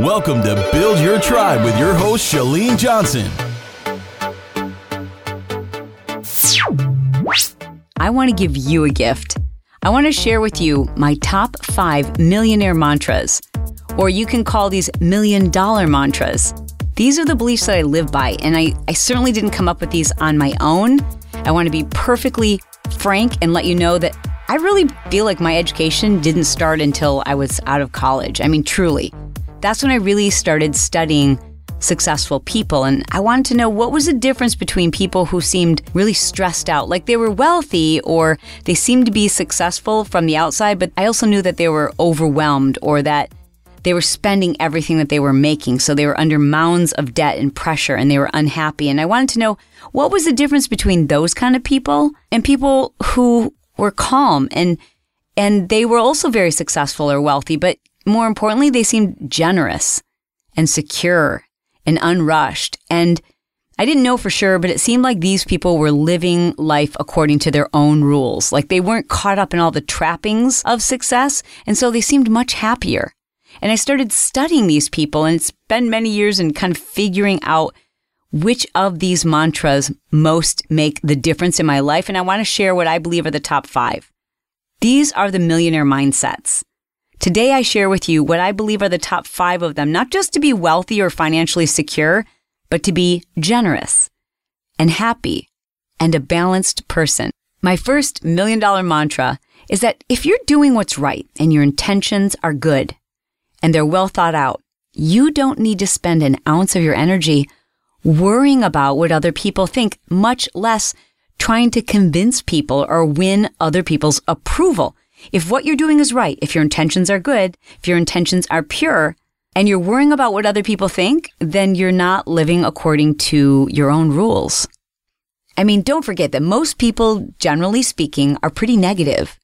Welcome to Build Your Tribe with your host, Chalene Johnson. I want to give you a gift. I want to share with you my top five millionaire mantras, or you can call these million dollar mantras. These are the beliefs that I live by, and I, I certainly didn't come up with these on my own. I want to be perfectly frank and let you know that I really feel like my education didn't start until I was out of college. I mean, truly that's when I really started studying successful people. And I wanted to know what was the difference between people who seemed really stressed out, like they were wealthy or they seemed to be successful from the outside, but I also knew that they were overwhelmed or that they were spending everything that they were making. So they were under mounds of debt and pressure and they were unhappy. And I wanted to know what was the difference between those kind of people and people who were calm and and they were also very successful or wealthy, but more importantly, they seemed generous and secure and unrushed. And I didn't know for sure, but it seemed like these people were living life according to their own rules. Like they weren't caught up in all the trappings of success. And so they seemed much happier. And I started studying these people and it's been many years and kind of figuring out which of these mantras most make the difference in my life. And I want to share what I believe are the top five. These are the millionaire mindsets. Today, I share with you what I believe are the top five of them, not just to be wealthy or financially secure, but to be generous and happy and a balanced person. My first million dollar mantra is that if you're doing what's right and your intentions are good and they're well thought out, you don't need to spend an ounce of your energy worrying about what other people think, much less trying to convince people or win other people's approval. If what you're doing is right, if your intentions are good, if your intentions are pure, and you're worrying about what other people think, then you're not living according to your own rules. I mean, don't forget that most people, generally speaking, are pretty negative,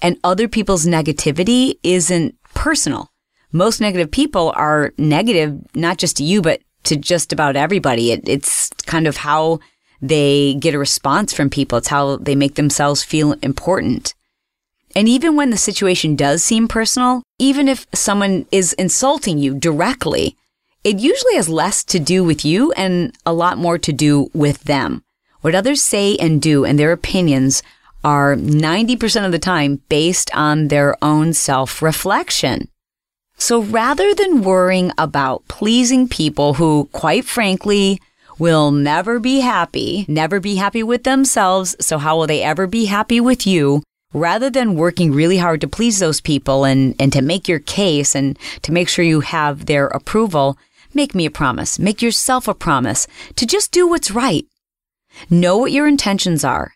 and other people's negativity isn't personal. Most negative people are negative, not just to you, but to just about everybody. It, it's kind of how they get a response from people. It's how they make themselves feel important. And even when the situation does seem personal, even if someone is insulting you directly, it usually has less to do with you and a lot more to do with them. What others say and do and their opinions are 90% of the time based on their own self reflection. So rather than worrying about pleasing people who, quite frankly, will never be happy, never be happy with themselves, so how will they ever be happy with you? Rather than working really hard to please those people and, and to make your case and to make sure you have their approval, make me a promise. Make yourself a promise to just do what's right. Know what your intentions are.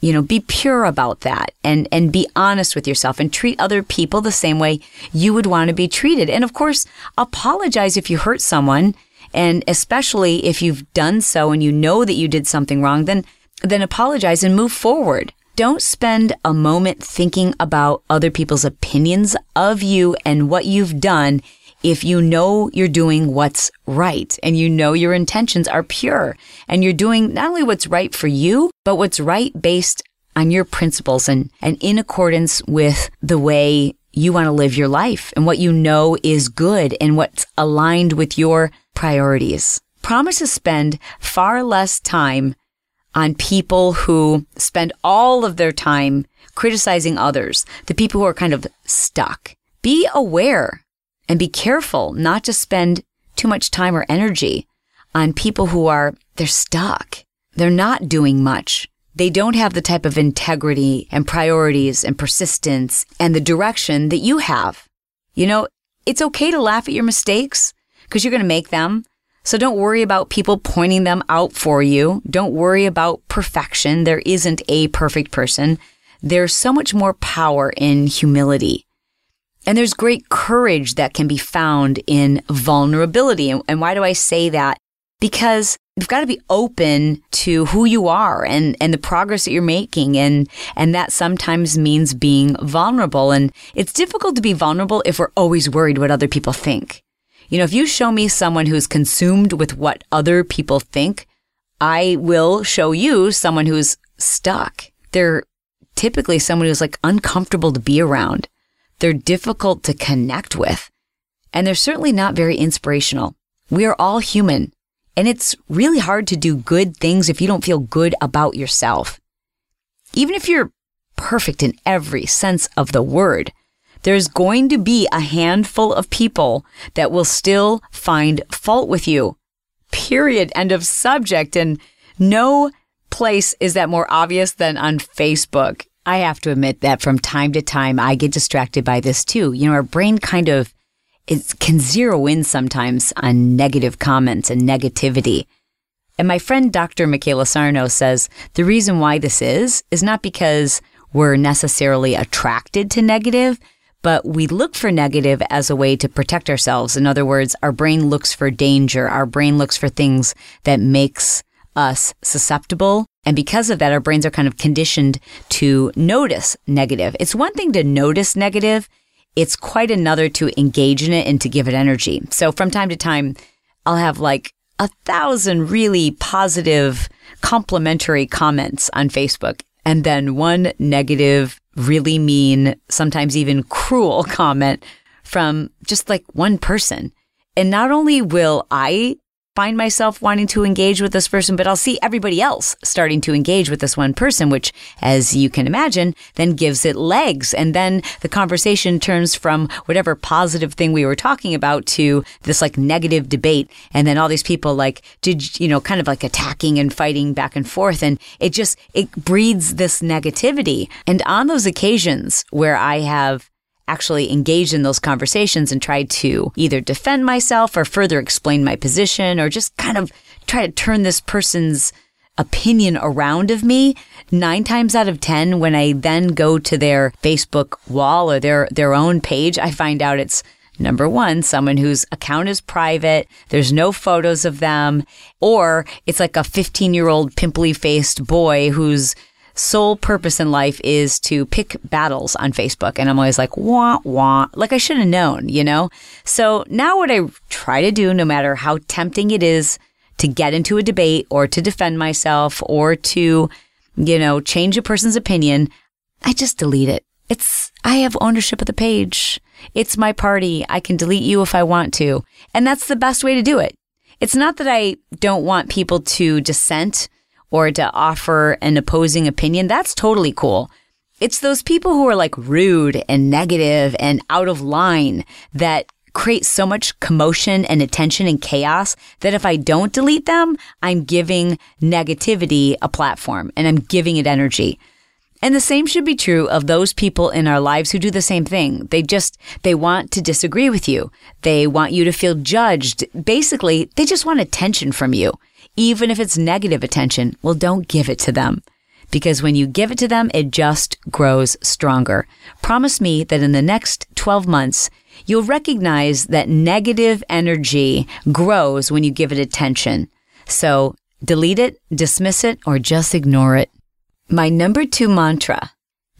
You know, be pure about that and, and be honest with yourself and treat other people the same way you would want to be treated. And of course, apologize if you hurt someone. And especially if you've done so and you know that you did something wrong, then, then apologize and move forward don't spend a moment thinking about other people's opinions of you and what you've done if you know you're doing what's right and you know your intentions are pure and you're doing not only what's right for you, but what's right based on your principles and, and in accordance with the way you want to live your life and what you know is good and what's aligned with your priorities. Promise to spend far less time on people who spend all of their time criticizing others, the people who are kind of stuck. Be aware and be careful not to spend too much time or energy on people who are, they're stuck. They're not doing much. They don't have the type of integrity and priorities and persistence and the direction that you have. You know, it's okay to laugh at your mistakes because you're going to make them. So don't worry about people pointing them out for you. Don't worry about perfection. There isn't a perfect person. There's so much more power in humility. And there's great courage that can be found in vulnerability. And, why do I say that? Because you've got to be open to who you are and, and the progress that you're making. And, and that sometimes means being vulnerable. And it's difficult to be vulnerable if we're always worried what other people think. You know, if you show me someone who's consumed with what other people think, I will show you someone who's stuck. They're typically someone who's like uncomfortable to be around. They're difficult to connect with. And they're certainly not very inspirational. We are all human. And it's really hard to do good things if you don't feel good about yourself. Even if you're perfect in every sense of the word, there's going to be a handful of people that will still find fault with you. Period. End of subject. And no place is that more obvious than on Facebook. I have to admit that from time to time, I get distracted by this too. You know, our brain kind of it can zero in sometimes on negative comments and negativity. And my friend Dr. Michaela Sarno says the reason why this is, is not because we're necessarily attracted to negative, but we look for negative as a way to protect ourselves. In other words, our brain looks for danger. Our brain looks for things that makes us susceptible. And because of that, our brains are kind of conditioned to notice negative. It's one thing to notice negative. It's quite another to engage in it and to give it energy. So from time to time, I'll have like a thousand really positive, complimentary comments on Facebook and then one negative really mean, sometimes even cruel comment from just like one person. And not only will I find myself wanting to engage with this person, but I'll see everybody else starting to engage with this one person, which, as you can imagine, then gives it legs. And then the conversation turns from whatever positive thing we were talking about to this like negative debate. And then all these people like, did, you know, kind of like attacking and fighting back and forth. And it just, it breeds this negativity. And on those occasions where I have actually engaged in those conversations and tried to either defend myself or further explain my position or just kind of try to turn this person's opinion around of me nine times out of ten when i then go to their facebook wall or their their own page i find out it's Number one, someone whose account is private. There's no photos of them. Or it's like a 15 year old pimply faced boy who's sole purpose in life is to pick battles on Facebook. And I'm always like, wah, wah, like I should have known, you know? So now what I try to do, no matter how tempting it is to get into a debate or to defend myself or to, you know, change a person's opinion, I just delete it. It's, I have ownership of the page. It's my party. I can delete you if I want to. And that's the best way to do it. It's not that I don't want people to dissent or to offer an opposing opinion, that's totally cool. It's those people who are like rude and negative and out of line that create so much commotion and attention and chaos that if I don't delete them, I'm giving negativity a platform and I'm giving it energy. And the same should be true of those people in our lives who do the same thing. They just, they want to disagree with you. They want you to feel judged. Basically, they just want attention from you even if it's negative attention, well, don't give it to them. Because when you give it to them, it just grows stronger. Promise me that in the next 12 months, you'll recognize that negative energy grows when you give it attention. So delete it, dismiss it, or just ignore it. My number two mantra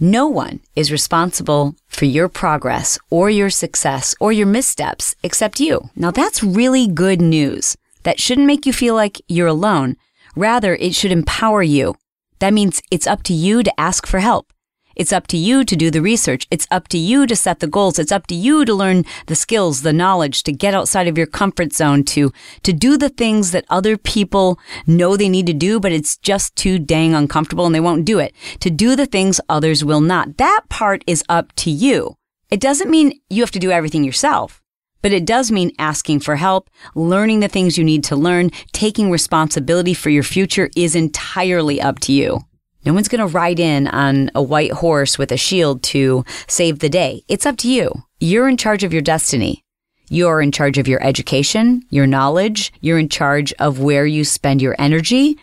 no one is responsible for your progress or your success or your missteps except you. Now that's really good news. That shouldn't make you feel like you're alone. Rather, it should empower you. That means it's up to you to ask for help. It's up to you to do the research. It's up to you to set the goals. It's up to you to learn the skills, the knowledge, to get outside of your comfort zone, to, to do the things that other people know they need to do, but it's just too dang uncomfortable and they won't do it. To do the things others will not. That part is up to you. It doesn't mean you have to do everything yourself. But it does mean asking for help, learning the things you need to learn, taking responsibility for your future is entirely up to you. No one's going to ride in on a white horse with a shield to save the day. It's up to you. You're in charge of your destiny. You're in charge of your education, your knowledge. You're in charge of where you spend your energy.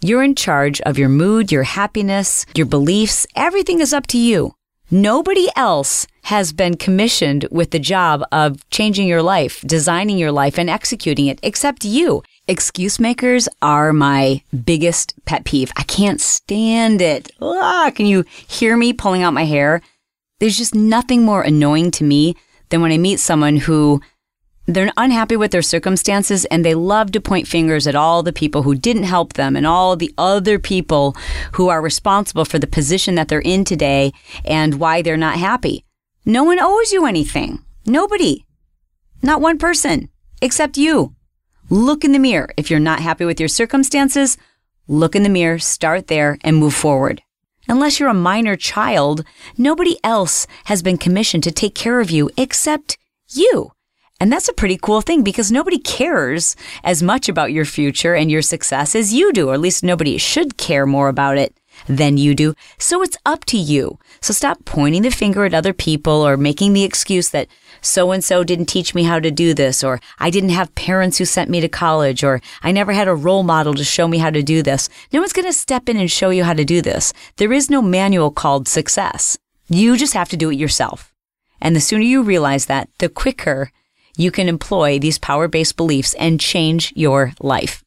You're in charge of your mood, your happiness, your beliefs. Everything is up to you. Nobody else has been commissioned with the job of changing your life, designing your life, and executing it except you. Excuse makers are my biggest pet peeve. I can't stand it. Ah, can you hear me pulling out my hair? There's just nothing more annoying to me than when I meet someone who they're unhappy with their circumstances and they love to point fingers at all the people who didn't help them and all the other people who are responsible for the position that they're in today and why they're not happy. No one owes you anything. Nobody. Not one person, except you. Look in the mirror. If you're not happy with your circumstances, look in the mirror, start there, and move forward. Unless you're a minor child, nobody else has been commissioned to take care of you except you. And that's a pretty cool thing because nobody cares as much about your future and your success as you do, or at least nobody should care more about it than you do. So it's up to you. So stop pointing the finger at other people or making the excuse that so and so didn't teach me how to do this, or I didn't have parents who sent me to college, or I never had a role model to show me how to do this. No one's going to step in and show you how to do this. There is no manual called success. You just have to do it yourself. And the sooner you realize that, the quicker you can employ these power based beliefs and change your life.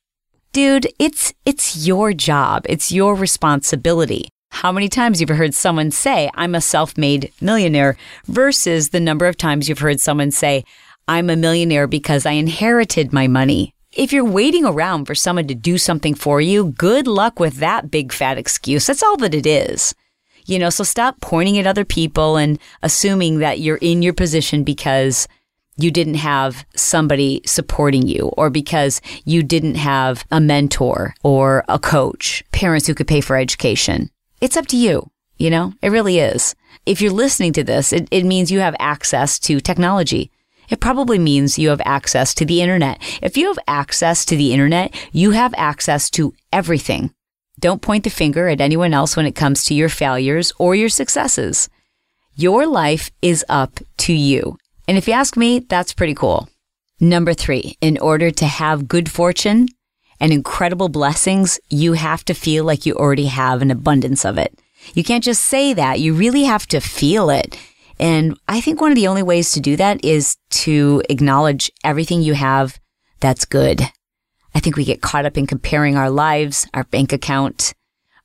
Dude, it's, it's your job. It's your responsibility. How many times you've heard someone say, I'm a self made millionaire versus the number of times you've heard someone say, I'm a millionaire because I inherited my money. If you're waiting around for someone to do something for you, good luck with that big fat excuse. That's all that it is. You know, so stop pointing at other people and assuming that you're in your position because you didn't have somebody supporting you or because you didn't have a mentor or a coach, parents who could pay for education. It's up to you. You know, it really is. If you're listening to this, it, it means you have access to technology. It probably means you have access to the internet. If you have access to the internet, you have access to everything. Don't point the finger at anyone else when it comes to your failures or your successes. Your life is up to you. And if you ask me, that's pretty cool. Number three, in order to have good fortune and incredible blessings, you have to feel like you already have an abundance of it. You can't just say that. You really have to feel it. And I think one of the only ways to do that is to acknowledge everything you have that's good. I think we get caught up in comparing our lives, our bank account,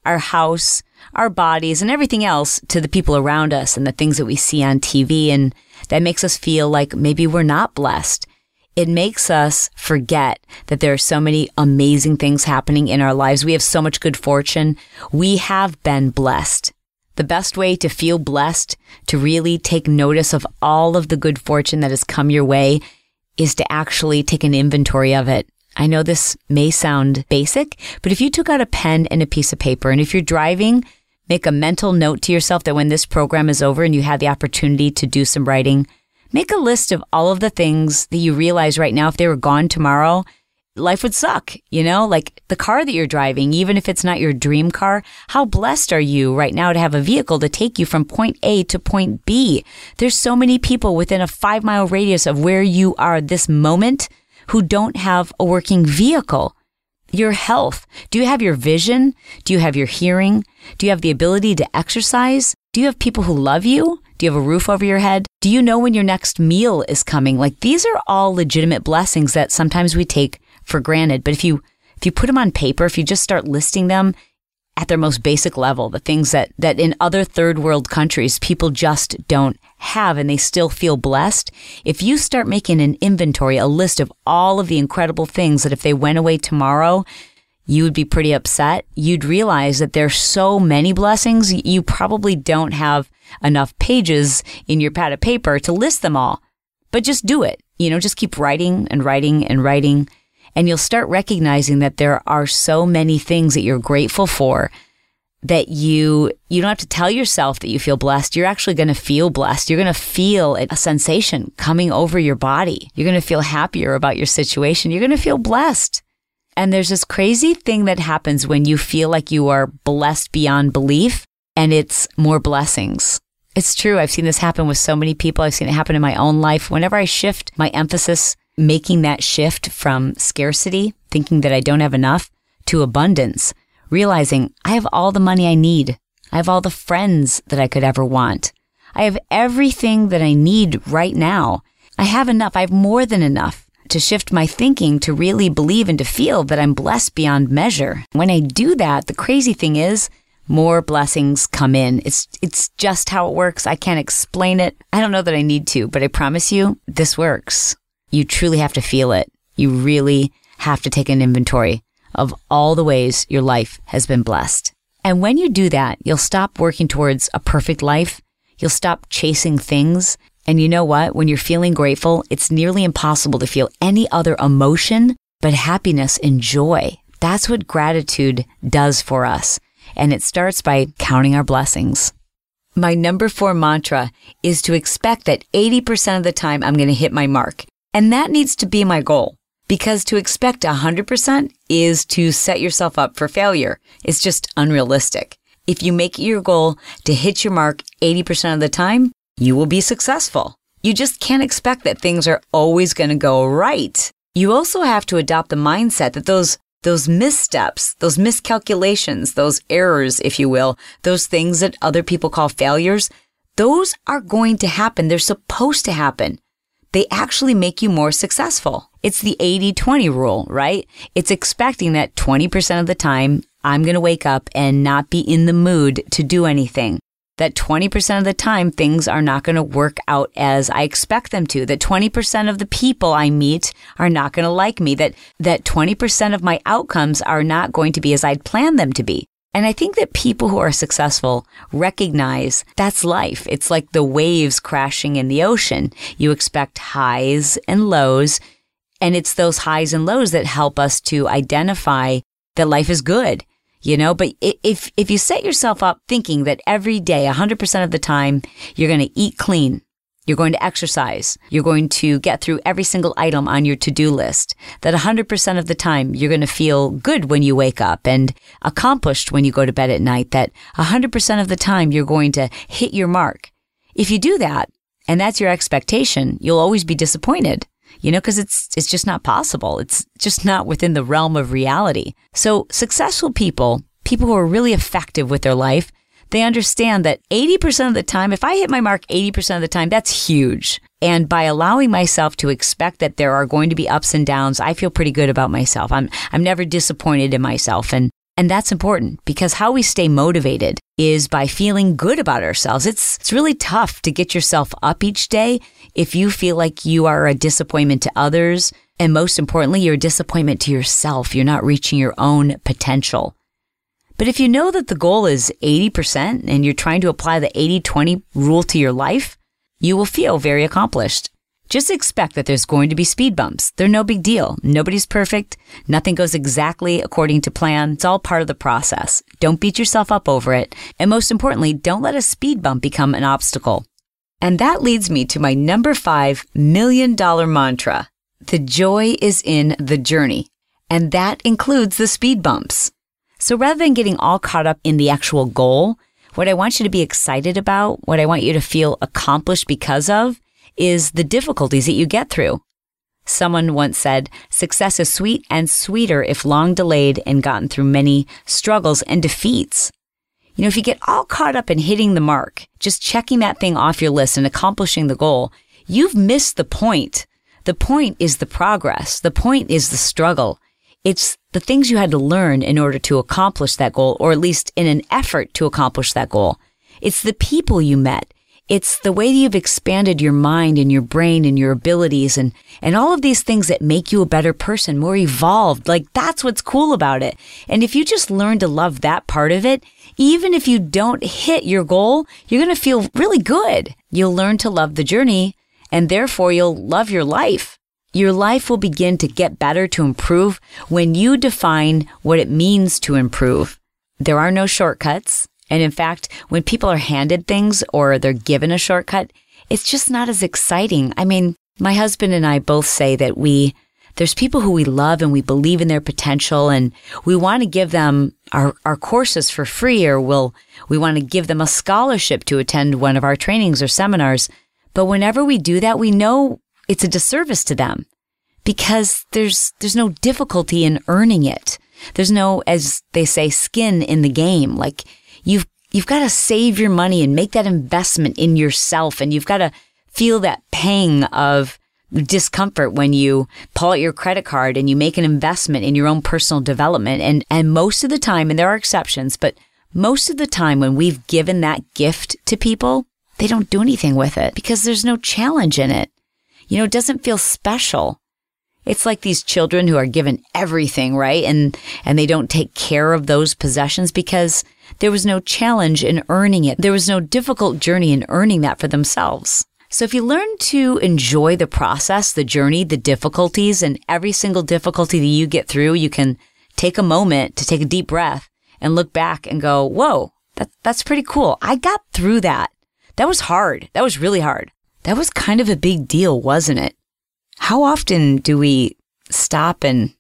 our house, our bodies, and everything else to the people around us and the things that we see on TV. And that makes us feel like maybe we're not blessed. It makes us forget that there are so many amazing things happening in our lives. We have so much good fortune. We have been blessed. The best way to feel blessed, to really take notice of all of the good fortune that has come your way, is to actually take an inventory of it. I know this may sound basic, but if you took out a pen and a piece of paper, and if you're driving, make a mental note to yourself that when this program is over and you have the opportunity to do some writing, make a list of all of the things that you realize right now, if they were gone tomorrow, life would suck, you know, like the car that you're driving, even if it's not your dream car, how blessed are you right now to have a vehicle to take you from point A to point B? There's so many people within a five mile radius of where you are this moment who don't have a working vehicle. Your health. Do you have your vision? Do you have your hearing? Do you have the ability to exercise? Do you have people who love you? Do you have a roof over your head? Do you know when your next meal is coming? Like these are all legitimate blessings that sometimes we take for granted. But if you, if you put them on paper, if you just start listing them, at their most basic level, the things that, that in other third world countries people just don't have and they still feel blessed. If you start making an inventory, a list of all of the incredible things that if they went away tomorrow, you would be pretty upset. You'd realize that there's so many blessings. You probably don't have enough pages in your pad of paper to list them all, but just do it. You know, just keep writing and writing and writing and you'll start recognizing that there are so many things that you're grateful for that you you don't have to tell yourself that you feel blessed. You're actually going to feel blessed. You're going to feel a sensation coming over your body. You're going to feel happier about your situation. You're going to feel blessed. And there's this crazy thing that happens when you feel like you are blessed beyond belief and it's more blessings. It's true. I've seen this happen with so many people. I've seen it happen in my own life. Whenever I shift my emphasis making that shift from scarcity, thinking that I don't have enough, to abundance, realizing I have all the money I need. I have all the friends that I could ever want. I have everything that I need right now. I have enough. I have more than enough to shift my thinking to really believe and to feel that I'm blessed beyond measure. When I do that, the crazy thing is more blessings come in. It's, it's just how it works. I can't explain it. I don't know that I need to, but I promise you this works you truly have to feel it. You really have to take an inventory of all the ways your life has been blessed. And when you do that, you'll stop working towards a perfect life. You'll stop chasing things And you know what? When you're feeling grateful, it's nearly impossible to feel any other emotion but happiness and joy. That's what gratitude does for us. And it starts by counting our blessings. My number four mantra is to expect that 80% of the time I'm going to hit my mark. And that needs to be my goal because to expect 100% is to set yourself up for failure. It's just unrealistic. If you make it your goal to hit your mark 80% of the time, you will be successful. You just can't expect that things are always going to go right. You also have to adopt the mindset that those those missteps, those miscalculations, those errors, if you will, those things that other people call failures, those are going to happen. They're supposed to happen. They actually make you more successful. It's the 80-20 rule, right? It's expecting that 20% of the time I'm going to wake up and not be in the mood to do anything that 20% of the time things are not going to work out as I expect them to, that 20% of the people I meet are not going to like me, that, that 20% of my outcomes are not going to be as I'd planned them to be. And I think that people who are successful recognize that's life. It's like the waves crashing in the ocean. You expect highs and lows, and it's those highs and lows that help us to identify that life is good you know, but if, if you set yourself up thinking that every day, 100% of the time, you're going to eat clean, you're going to exercise, you're going to get through every single item on your to-do list, that 100% of the time, you're going to feel good when you wake up and accomplished when you go to bed at night, that 100% of the time, you're going to hit your mark. If you do that, and that's your expectation, you'll always be disappointed you know, because it's, it's just not possible. It's just not within the realm of reality. So successful people, people who are really effective with their life, they understand that 80% of the time, if I hit my mark 80% of the time, that's huge. And by allowing myself to expect that there are going to be ups and downs, I feel pretty good about myself. I'm, I'm never disappointed in myself. And and that's important because how we stay motivated is by feeling good about ourselves. It's, it's really tough to get yourself up each day if you feel like you are a disappointment to others. And most importantly, you're a disappointment to yourself. You're not reaching your own potential. But if you know that the goal is 80% and you're trying to apply the 80-20 rule to your life, you will feel very accomplished. Just expect that there's going to be speed bumps. They're no big deal. Nobody's perfect. Nothing goes exactly according to plan. It's all part of the process. Don't beat yourself up over it. And most importantly, don't let a speed bump become an obstacle. And that leads me to my number five million dollar mantra. The joy is in the journey. And that includes the speed bumps. So rather than getting all caught up in the actual goal, what I want you to be excited about, what I want you to feel accomplished because of, is the difficulties that you get through. Someone once said, success is sweet and sweeter if long delayed and gotten through many struggles and defeats. You know, if you get all caught up in hitting the mark, just checking that thing off your list and accomplishing the goal, you've missed the point. The point is the progress. The point is the struggle. It's the things you had to learn in order to accomplish that goal, or at least in an effort to accomplish that goal. It's the people you met. It's the way that you've expanded your mind and your brain and your abilities and, and all of these things that make you a better person, more evolved. Like that's what's cool about it. And if you just learn to love that part of it, even if you don't hit your goal, you're going to feel really good. You'll learn to love the journey and therefore you'll love your life. Your life will begin to get better to improve when you define what it means to improve. There are no shortcuts. And in fact, when people are handed things or they're given a shortcut, it's just not as exciting. I mean, my husband and I both say that we, there's people who we love and we believe in their potential and we want to give them our, our courses for free or we'll, we want to give them a scholarship to attend one of our trainings or seminars. But whenever we do that, we know it's a disservice to them because there's, there's no difficulty in earning it. There's no, as they say, skin in the game. Like you've, you've got to save your money and make that investment in yourself. And you've got to feel that pang of discomfort when you pull out your credit card and you make an investment in your own personal development. And, and most of the time, and there are exceptions, but most of the time when we've given that gift to people, they don't do anything with it because there's no challenge in it. You know, it doesn't feel special. It's like these children who are given everything, right? And, and they don't take care of those possessions because there was no challenge in earning it. There was no difficult journey in earning that for themselves. So if you learn to enjoy the process, the journey, the difficulties, and every single difficulty that you get through, you can take a moment to take a deep breath and look back and go, whoa, that, that's pretty cool. I got through that. That was hard. That was really hard. That was kind of a big deal, wasn't it? How often do we stop and,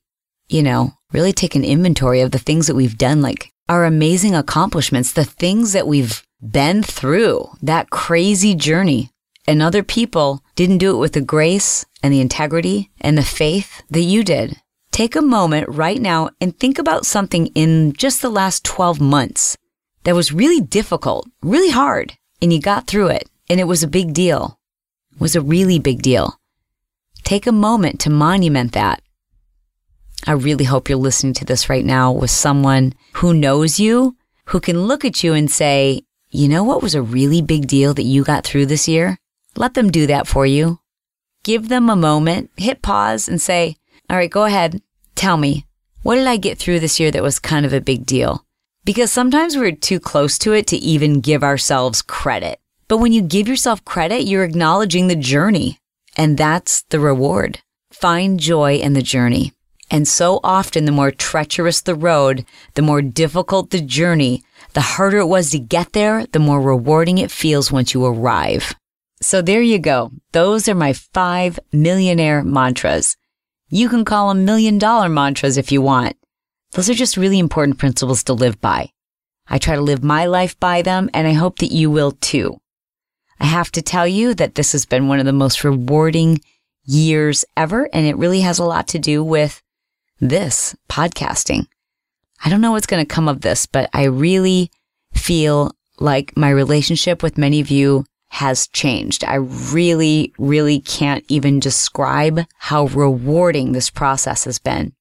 you know, really take an inventory of the things that we've done, like our amazing accomplishments, the things that we've been through, that crazy journey? and other people didn't do it with the grace and the integrity and the faith that you did. Take a moment right now and think about something in just the last 12 months that was really difficult, really hard, and you got through it. And it was a big deal. Was a really big deal. Take a moment to monument that. I really hope you're listening to this right now with someone who knows you, who can look at you and say, you know what was a really big deal that you got through this year? Let them do that for you. Give them a moment, hit pause and say, all right, go ahead. Tell me, what did I get through this year that was kind of a big deal? Because sometimes we're too close to it to even give ourselves credit. But when you give yourself credit, you're acknowledging the journey. And that's the reward. Find joy in the journey. And so often, the more treacherous the road, the more difficult the journey, the harder it was to get there, the more rewarding it feels once you arrive. So there you go. Those are my five millionaire mantras. You can call them million dollar mantras if you want. Those are just really important principles to live by. I try to live my life by them and I hope that you will too. I have to tell you that this has been one of the most rewarding years ever and it really has a lot to do with this podcasting. I don't know what's going to come of this, but I really feel like my relationship with many of you has changed. I really, really can't even describe how rewarding this process has been.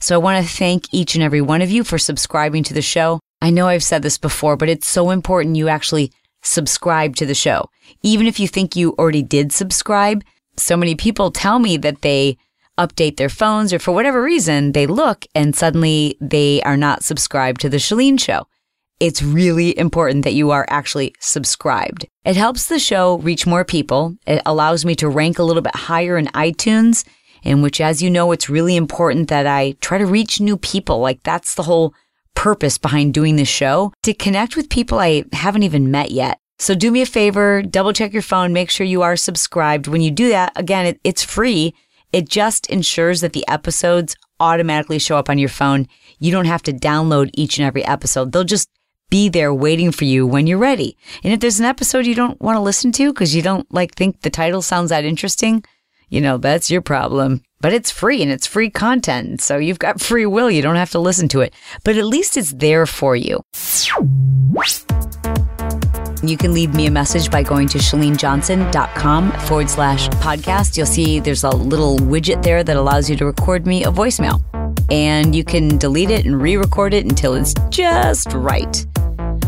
So I want to thank each and every one of you for subscribing to the show. I know I've said this before, but it's so important you actually subscribe to the show. Even if you think you already did subscribe, so many people tell me that they update their phones or for whatever reason, they look and suddenly they are not subscribed to the Chalene show it's really important that you are actually subscribed. It helps the show reach more people. It allows me to rank a little bit higher in iTunes, in which, as you know, it's really important that I try to reach new people. Like that's the whole purpose behind doing this show to connect with people I haven't even met yet. So do me a favor, double check your phone, make sure you are subscribed. When you do that, again, it, it's free. It just ensures that the episodes automatically show up on your phone. You don't have to download each and every episode. They'll just be there waiting for you when you're ready. And if there's an episode you don't want to listen to because you don't like think the title sounds that interesting, you know, that's your problem. But it's free and it's free content. So you've got free will. You don't have to listen to it, but at least it's there for you. You can leave me a message by going to chalenejohnson.com forward slash podcast. You'll see there's a little widget there that allows you to record me a voicemail. And you can delete it and re record it until it's just right.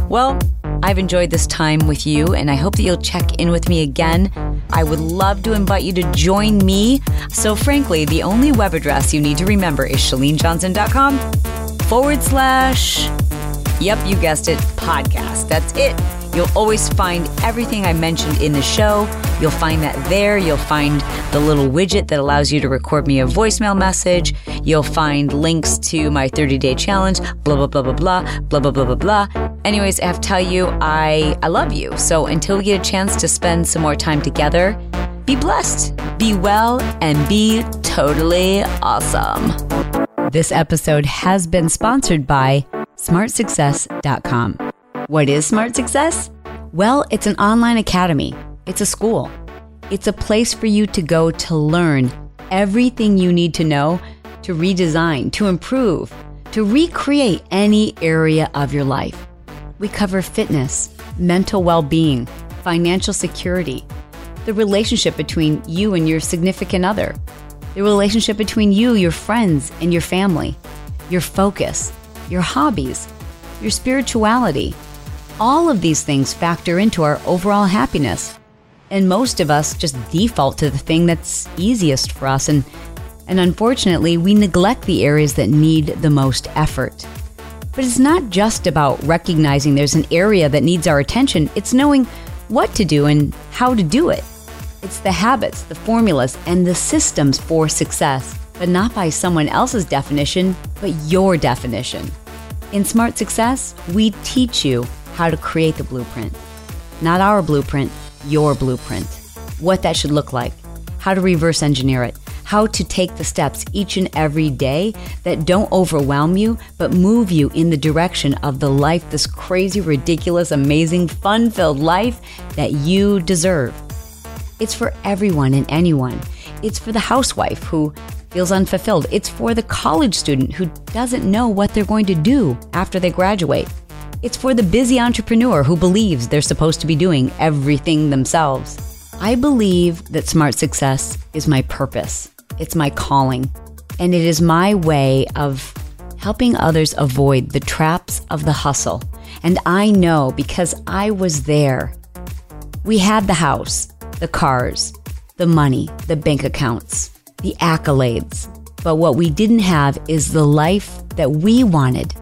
Well, I've enjoyed this time with you, and I hope that you'll check in with me again. I would love to invite you to join me. So, frankly, the only web address you need to remember is chalenejohnson.com forward slash, yep, you guessed it, podcast. That's it. You'll always find everything I mentioned in the show. You'll find that there. You'll find the little widget that allows you to record me a voicemail message. You'll find links to my 30 day challenge, blah, blah, blah, blah, blah, blah, blah, blah, blah, blah. Anyways, I have to tell you, I, I love you. So until we get a chance to spend some more time together, be blessed, be well, and be totally awesome. This episode has been sponsored by smartsuccess.com. What is Smart Success? Well, it's an online academy, it's a school, it's a place for you to go to learn everything you need to know to redesign, to improve, to recreate any area of your life. We cover fitness, mental well being, financial security, the relationship between you and your significant other, the relationship between you, your friends, and your family, your focus, your hobbies, your spirituality all of these things factor into our overall happiness. And most of us just default to the thing that's easiest for us. And, and unfortunately, we neglect the areas that need the most effort. But it's not just about recognizing there's an area that needs our attention, it's knowing what to do and how to do it. It's the habits, the formulas, and the systems for success, but not by someone else's definition, but your definition. In Smart Success, we teach you how to create the blueprint. Not our blueprint, your blueprint. What that should look like, how to reverse engineer it, how to take the steps each and every day that don't overwhelm you, but move you in the direction of the life, this crazy, ridiculous, amazing, fun filled life that you deserve. It's for everyone and anyone. It's for the housewife who feels unfulfilled. It's for the college student who doesn't know what they're going to do after they graduate. It's for the busy entrepreneur who believes they're supposed to be doing everything themselves. I believe that smart success is my purpose. It's my calling. And it is my way of helping others avoid the traps of the hustle. And I know because I was there. We had the house, the cars, the money, the bank accounts, the accolades. But what we didn't have is the life that we wanted.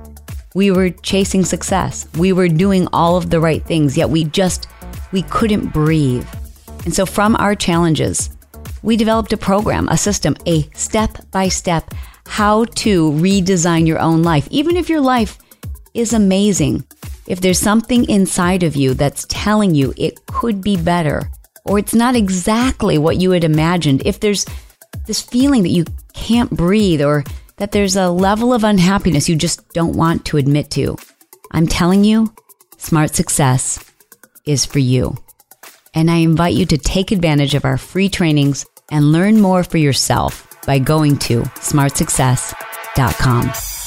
We were chasing success. We were doing all of the right things, yet we just we couldn't breathe. And so from our challenges, we developed a program, a system, a step by step how to redesign your own life. Even if your life is amazing, if there's something inside of you that's telling you it could be better, or it's not exactly what you had imagined, if there's this feeling that you can't breathe, or that there's a level of unhappiness you just don't want to admit to, I'm telling you, smart success is for you and I invite you to take advantage of our free trainings and learn more for yourself by going to smartsuccess.com.